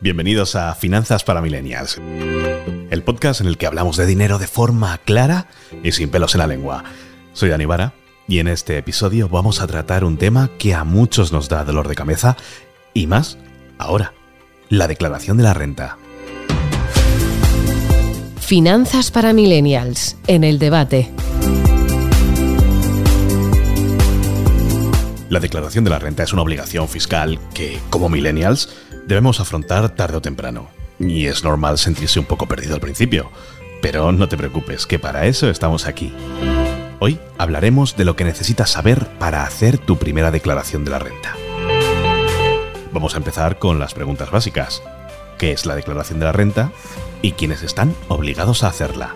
Bienvenidos a Finanzas para Millennials, el podcast en el que hablamos de dinero de forma clara y sin pelos en la lengua. Soy Dani Vara y en este episodio vamos a tratar un tema que a muchos nos da dolor de cabeza y más ahora, la declaración de la renta. Finanzas para Millennials, en el debate. La declaración de la renta es una obligación fiscal que, como millennials, debemos afrontar tarde o temprano. Y es normal sentirse un poco perdido al principio. Pero no te preocupes, que para eso estamos aquí. Hoy hablaremos de lo que necesitas saber para hacer tu primera declaración de la renta. Vamos a empezar con las preguntas básicas. ¿Qué es la declaración de la renta? ¿Y quiénes están obligados a hacerla?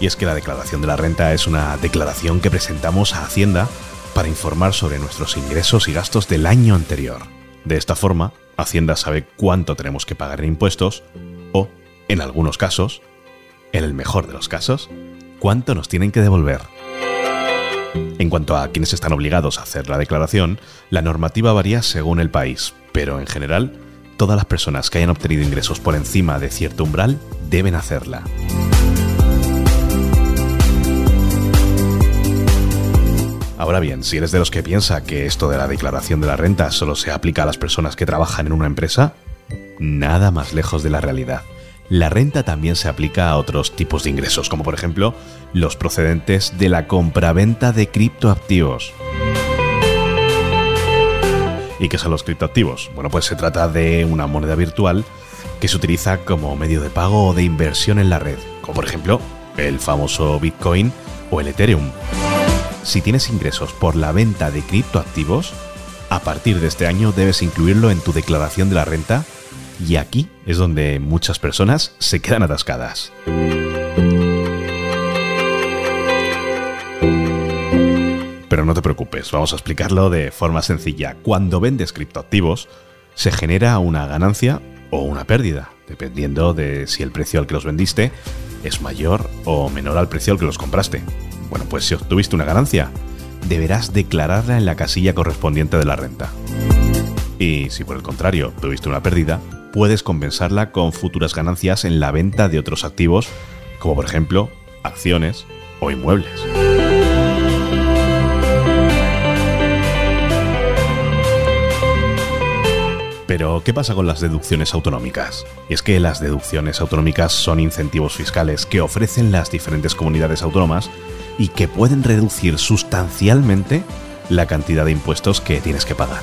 Y es que la declaración de la renta es una declaración que presentamos a Hacienda para informar sobre nuestros ingresos y gastos del año anterior. De esta forma, Hacienda sabe cuánto tenemos que pagar en impuestos o, en algunos casos, en el mejor de los casos, cuánto nos tienen que devolver. En cuanto a quienes están obligados a hacer la declaración, la normativa varía según el país, pero en general, todas las personas que hayan obtenido ingresos por encima de cierto umbral deben hacerla. Ahora bien, si eres de los que piensa que esto de la declaración de la renta solo se aplica a las personas que trabajan en una empresa, nada más lejos de la realidad. La renta también se aplica a otros tipos de ingresos, como por ejemplo los procedentes de la compraventa de criptoactivos. ¿Y qué son los criptoactivos? Bueno, pues se trata de una moneda virtual que se utiliza como medio de pago o de inversión en la red, como por ejemplo el famoso Bitcoin o el Ethereum si tienes ingresos por la venta de criptoactivos, a partir de este año debes incluirlo en tu declaración de la renta y aquí es donde muchas personas se quedan atascadas. Pero no te preocupes, vamos a explicarlo de forma sencilla. Cuando vendes criptoactivos, se genera una ganancia o una pérdida, dependiendo de si el precio al que los vendiste es mayor o menor al precio al que los compraste. Bueno, pues si obtuviste una ganancia, deberás declararla en la casilla correspondiente de la renta. Y si por el contrario tuviste una pérdida, puedes compensarla con futuras ganancias en la venta de otros activos, como por ejemplo acciones o inmuebles. Pero, ¿qué pasa con las deducciones autonómicas? Y es que las deducciones autonómicas son incentivos fiscales que ofrecen las diferentes comunidades autónomas y que pueden reducir sustancialmente la cantidad de impuestos que tienes que pagar.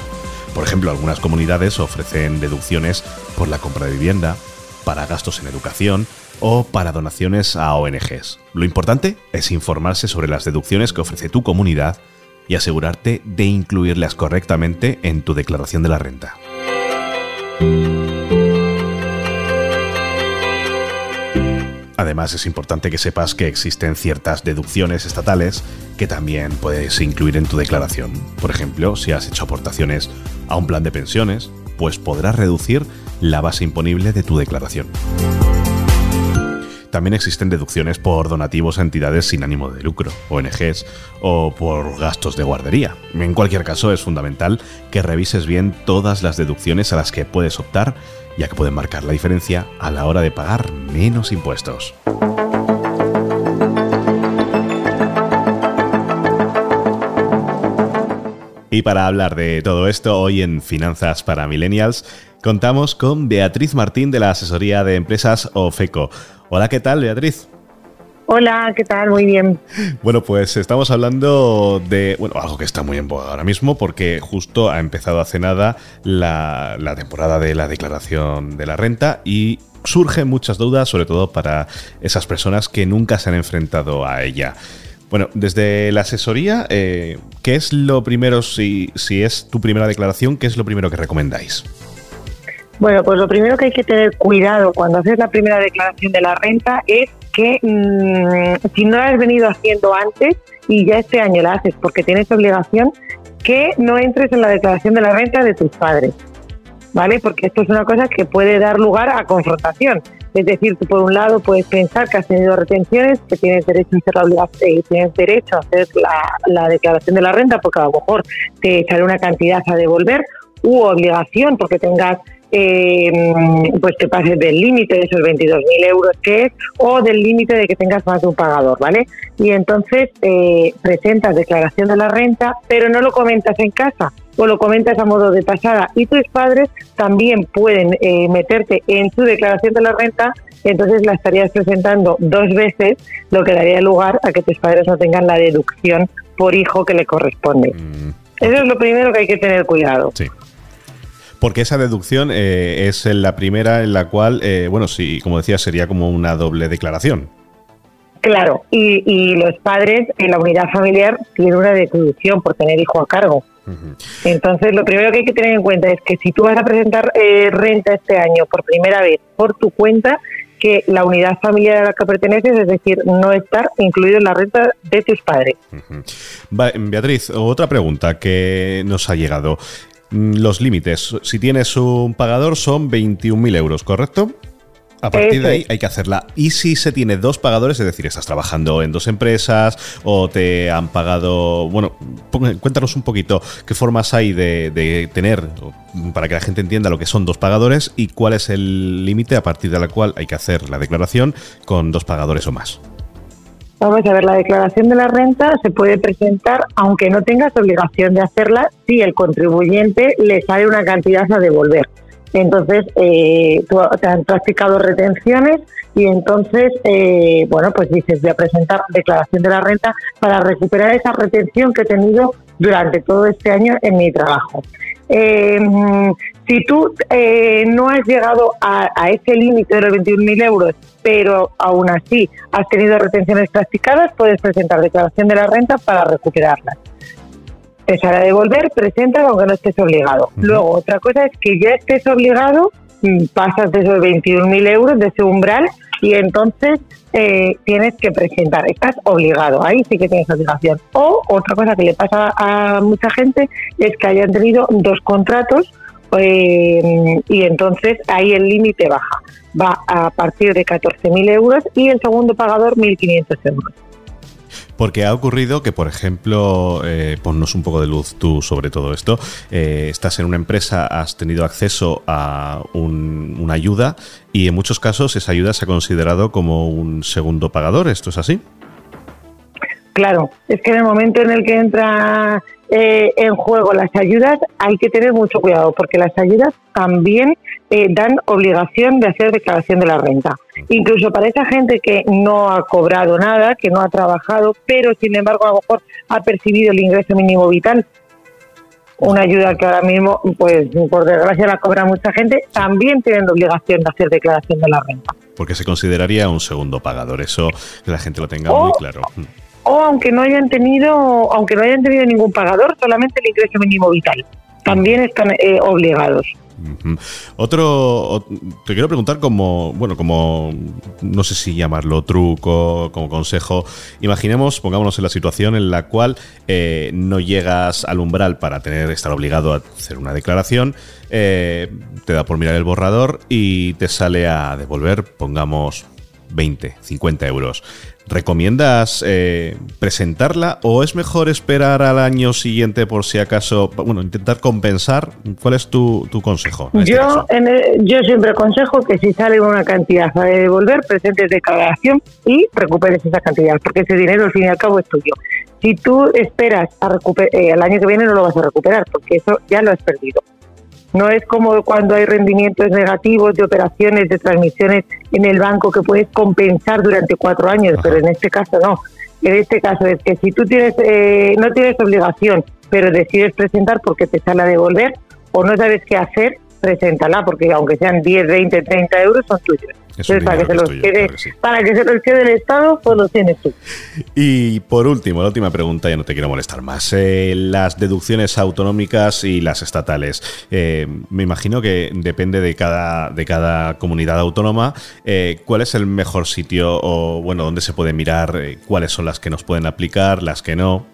Por ejemplo, algunas comunidades ofrecen deducciones por la compra de vivienda, para gastos en educación o para donaciones a ONGs. Lo importante es informarse sobre las deducciones que ofrece tu comunidad y asegurarte de incluirlas correctamente en tu declaración de la renta. Además, es importante que sepas que existen ciertas deducciones estatales que también puedes incluir en tu declaración. Por ejemplo, si has hecho aportaciones a un plan de pensiones, pues podrás reducir la base imponible de tu declaración. También existen deducciones por donativos a entidades sin ánimo de lucro, ONGs, o por gastos de guardería. En cualquier caso, es fundamental que revises bien todas las deducciones a las que puedes optar ya que pueden marcar la diferencia a la hora de pagar menos impuestos. Y para hablar de todo esto, hoy en Finanzas para Millennials, contamos con Beatriz Martín de la Asesoría de Empresas OFECO. Hola, ¿qué tal, Beatriz? Hola, ¿qué tal? Muy bien. Bueno, pues estamos hablando de bueno, algo que está muy en boga ahora mismo porque justo ha empezado hace nada la, la temporada de la declaración de la renta y surgen muchas dudas, sobre todo para esas personas que nunca se han enfrentado a ella. Bueno, desde la asesoría, eh, ¿qué es lo primero, si, si es tu primera declaración, qué es lo primero que recomendáis? Bueno, pues lo primero que hay que tener cuidado cuando haces la primera declaración de la renta es que mm, si no la has venido haciendo antes y ya este año la haces porque tienes obligación, que no entres en la declaración de la renta de tus padres, ¿vale? Porque esto es una cosa que puede dar lugar a confrontación. Es decir, tú por un lado puedes pensar que has tenido retenciones, que tienes derecho a hacer la obligación, eh, tienes derecho a hacer la, declaración de la renta porque a lo mejor te sale una cantidad a devolver u obligación porque tengas eh, pues te pases del límite de esos 22.000 euros que es o del límite de que tengas más de un pagador, ¿vale? Y entonces eh, presentas declaración de la renta, pero no lo comentas en casa o lo comentas a modo de pasada y tus padres también pueden eh, meterte en su declaración de la renta entonces la estarías presentando dos veces, lo que daría lugar a que tus padres no tengan la deducción por hijo que le corresponde. Mm. Eso es lo primero que hay que tener cuidado. Sí porque esa deducción eh, es la primera en la cual, eh, bueno, sí, como decía, sería como una doble declaración. Claro, y, los padres en la unidad familiar tienen una deducción por tener hijo a cargo. Entonces, lo primero que hay que tener en cuenta es que si tú vas a presentar eh, renta este año por primera vez por tu cuenta, que la unidad familiar a la que perteneces, es decir, no estar incluido en la renta de tus padres. Beatriz, otra pregunta que nos ha llegado. Mm, los límites. Si tienes un pagador son 21.000 euros, ¿correcto? A partir de ahí hay que hacerla. Y si se tiene dos pagadores, es decir, estás trabajando en dos empresas o te han pagado. Bueno, cuéntanos un poquito qué formas hay de, tener, para que la gente entienda lo que son dos pagadores y cuál es el límite a partir de la cual hay que hacer la declaración con dos pagadores o más. Vamos a ver, la declaración de la renta se puede presentar aunque no tengas obligación de hacerla si el contribuyente le sale una cantidad a devolver. Entonces, eh, te han practicado retenciones y entonces, eh, bueno, pues dices, voy a presentar declaración de la renta para recuperar esa retención que he tenido durante todo este año en mi trabajo. Eh, si tú eh, no has llegado a, ese límite de los 21.000 euros, pero aún así has tenido retenciones practicadas, puedes presentar declaración de la renta para recuperarlas. Te a devolver, presenta aunque no estés obligado. Luego, otra cosa es que ya estés obligado, pasas de esos 21.000 euros, de ese umbral, y entonces eh, tienes que presentar, estás obligado, ahí sí que tienes obligación. O otra cosa que le pasa a mucha gente es que hayan tenido dos contratos eh, y entonces ahí el límite baja. Va a partir de 14.000 euros y el segundo pagador 1.500 euros. Porque ha ocurrido que, por ejemplo, eh, ponnos un poco de luz tú sobre todo esto, eh, estás en una empresa, has tenido acceso a una ayuda y en muchos casos esa ayuda se ha considerado como un segundo pagador, ¿esto es así? Claro, es que en el momento en el que entra eh, en juego las ayudas hay que tener mucho cuidado porque las ayudas también eh, dan obligación de hacer declaración de la renta. Incluso para esa gente que no ha cobrado nada, que no ha trabajado, pero sin embargo a lo mejor ha percibido el ingreso mínimo vital, una ayuda que ahora mismo, pues por desgracia la cobra mucha gente, también tienen obligación de hacer declaración de la renta. Porque se consideraría un segundo pagador, eso que la gente lo tenga muy claro o aunque no hayan tenido, aunque no hayan tenido ningún pagador, solamente el ingreso mínimo vital. También están eh, obligados. Otro, te quiero preguntar como, bueno, como, no sé si llamarlo truco, como consejo. Imaginemos, pongámonos en la situación en la cual eh, no llegas al umbral para tener, estar obligado a hacer una declaración, eh, te da por mirar el borrador y te sale a devolver, pongamos, 20, 50 euros. ¿Recomiendas eh, presentarla o es mejor esperar al año siguiente por si acaso, bueno, intentar compensar? ¿Cuál es tu, consejo? Este yo, yo siempre aconsejo que si sale una cantidad a devolver, presentes declaración y recuperes esa cantidad, porque ese dinero al fin y al cabo es tuyo. Si tú esperas a recuperar, eh, el año que viene no lo vas a recuperar, porque eso ya lo has perdido. No es como cuando hay rendimientos negativos de operaciones, de transmisiones en el banco que puedes compensar durante cuatro años, pero en este caso no. En este caso es que si tú tienes, eh, no tienes obligación, pero decides presentar porque te sale a devolver o no sabes qué hacer, preséntala, porque aunque sean 10, 20, 30 euros, son tuyos para que, se los quede, para que se los quede el Estado, pues los tienes tú. Y por último, la última pregunta, ya no te quiero molestar más. Eh, las deducciones autonómicas y las estatales. Eh, me imagino que depende de cada, de cada comunidad autónoma. Eh, ¿Cuál es el mejor sitio o, bueno, dónde se puede mirar cuáles son las que nos pueden aplicar, las que no?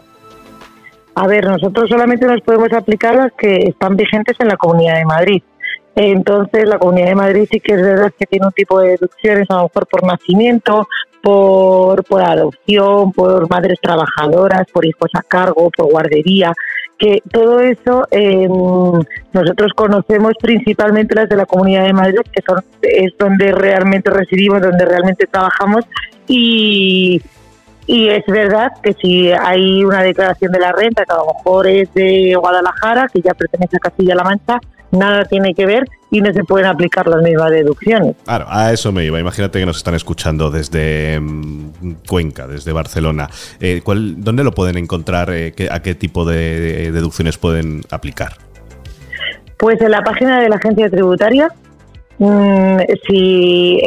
A ver, nosotros solamente nos podemos aplicar las que están vigentes en la Comunidad de Madrid. Entonces, la Comunidad de Madrid sí que es verdad que tiene un tipo de deducciones, a lo mejor por nacimiento, por, por adopción, por madres trabajadoras, por hijos a cargo, por guardería, que todo eso eh, nosotros conocemos principalmente las de la Comunidad de Madrid, que son es donde realmente residimos, donde realmente trabajamos y, y es verdad que si hay una declaración de la renta que a lo mejor es de Guadalajara, que ya pertenece a Castilla-La Mancha, nada tiene que ver y no se pueden aplicar las mismas deducciones. Claro, a eso me iba. Imagínate que nos están escuchando desde mm, Cuenca, desde Barcelona. Eh, ¿cuál, ¿Dónde lo pueden encontrar? Eh, ¿A qué tipo de deducciones pueden aplicar? Pues en la página de la agencia tributaria Mm, si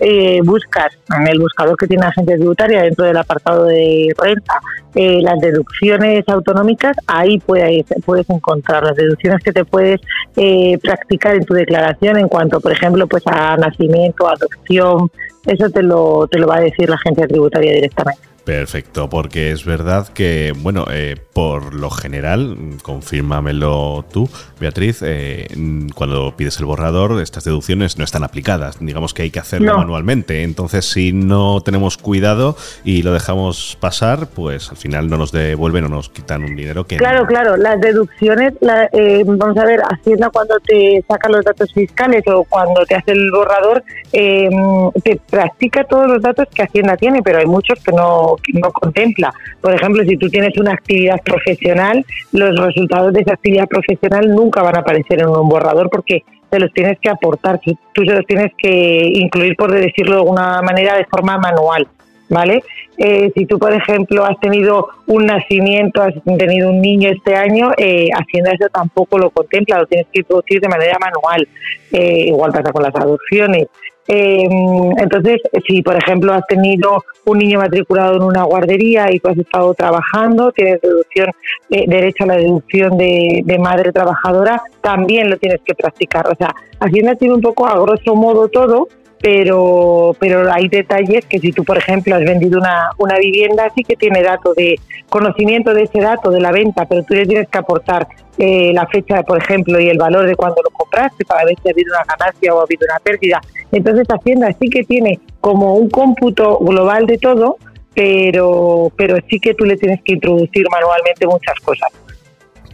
eh, buscas en el buscador que tiene la agencia tributaria dentro del apartado de renta eh, las deducciones autonómicas, ahí puedes, puedes encontrar las deducciones que te puedes eh, practicar en tu declaración en cuanto, por ejemplo, pues a nacimiento, adopción, eso te lo, te lo va a decir la agencia tributaria directamente. Perfecto, porque es verdad que, bueno, eh, por lo general, confírmamelo tú, Beatriz, eh, cuando pides el borrador, estas deducciones no están aplicadas. Digamos que hay que hacerlo manualmente. Entonces, si no tenemos cuidado y lo dejamos pasar, pues al final no nos devuelven o nos quitan un dinero que. Claro, claro. Las deducciones, eh, vamos a ver, Hacienda cuando te saca los datos fiscales o cuando te hace el borrador, te practica todos los datos que Hacienda tiene, pero hay muchos que no no contempla. Por ejemplo, si tú tienes una actividad profesional, los resultados de esa actividad profesional nunca van a aparecer en un borrador porque te los tienes que aportar, tú se los tienes que incluir, por decirlo de alguna manera, de forma manual. ¿Vale? Eh, si tú, por ejemplo, has tenido un nacimiento, has tenido un niño este año, eh, Hacienda eso tampoco lo contempla, lo tienes que introducir de manera manual. Eh, igual pasa con las adopciones. Eh, entonces, si por ejemplo has tenido un niño matriculado en una guardería y tú has estado trabajando, tienes deducción, eh, derecho a la deducción de, madre trabajadora, también lo tienes que practicar. O sea, Hacienda tiene un poco a grosso modo todo, pero pero hay detalles que si tú, por ejemplo, has vendido una, una vivienda, sí que tiene dato de conocimiento de ese dato de la venta, pero tú le tienes que aportar eh, la fecha, por ejemplo, y el valor de cuando lo compraste para ver si ha habido una ganancia o ha habido una pérdida. Entonces Hacienda sí que tiene como un cómputo global de todo, pero, pero sí que tú le tienes que introducir manualmente muchas cosas.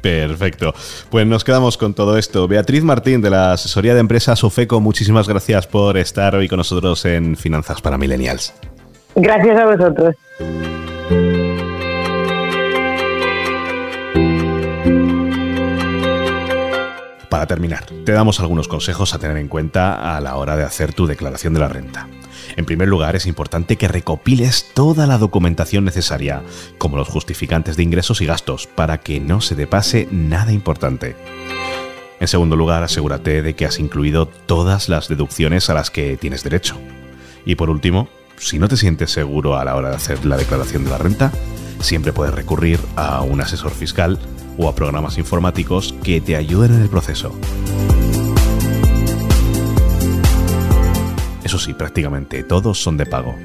Perfecto. Pues nos quedamos con todo esto. Beatriz Martín, de la asesoría de empresas UFECO, muchísimas gracias por estar hoy con nosotros en Finanzas para Millennials. Gracias a vosotros. Para terminar, te damos algunos consejos a tener en cuenta a la hora de hacer tu declaración de la renta. En primer lugar, es importante que recopiles toda la documentación necesaria, como los justificantes de ingresos y gastos, para que no se te pase nada importante. En segundo lugar, asegúrate de que has incluido todas las deducciones a las que tienes derecho. Y por último, si no te sientes seguro a la hora de hacer la declaración de la renta, siempre puedes recurrir a un asesor fiscal o a programas informáticos que te ayuden en el proceso. Eso sí, prácticamente todos son de pago.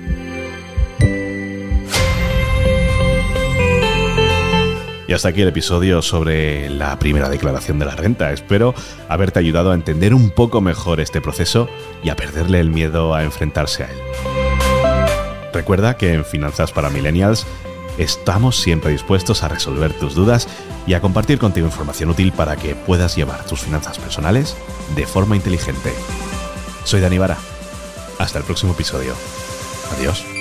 Y hasta aquí el episodio sobre la primera declaración de la renta. Espero haberte ayudado a entender un poco mejor este proceso y a perderle el miedo a enfrentarse a él. Recuerda que en Finanzas para Millennials estamos siempre dispuestos a resolver tus dudas y a compartir contigo información útil para que puedas llevar tus finanzas personales de forma inteligente. Soy Dani Vara. Hasta el próximo episodio. Adiós.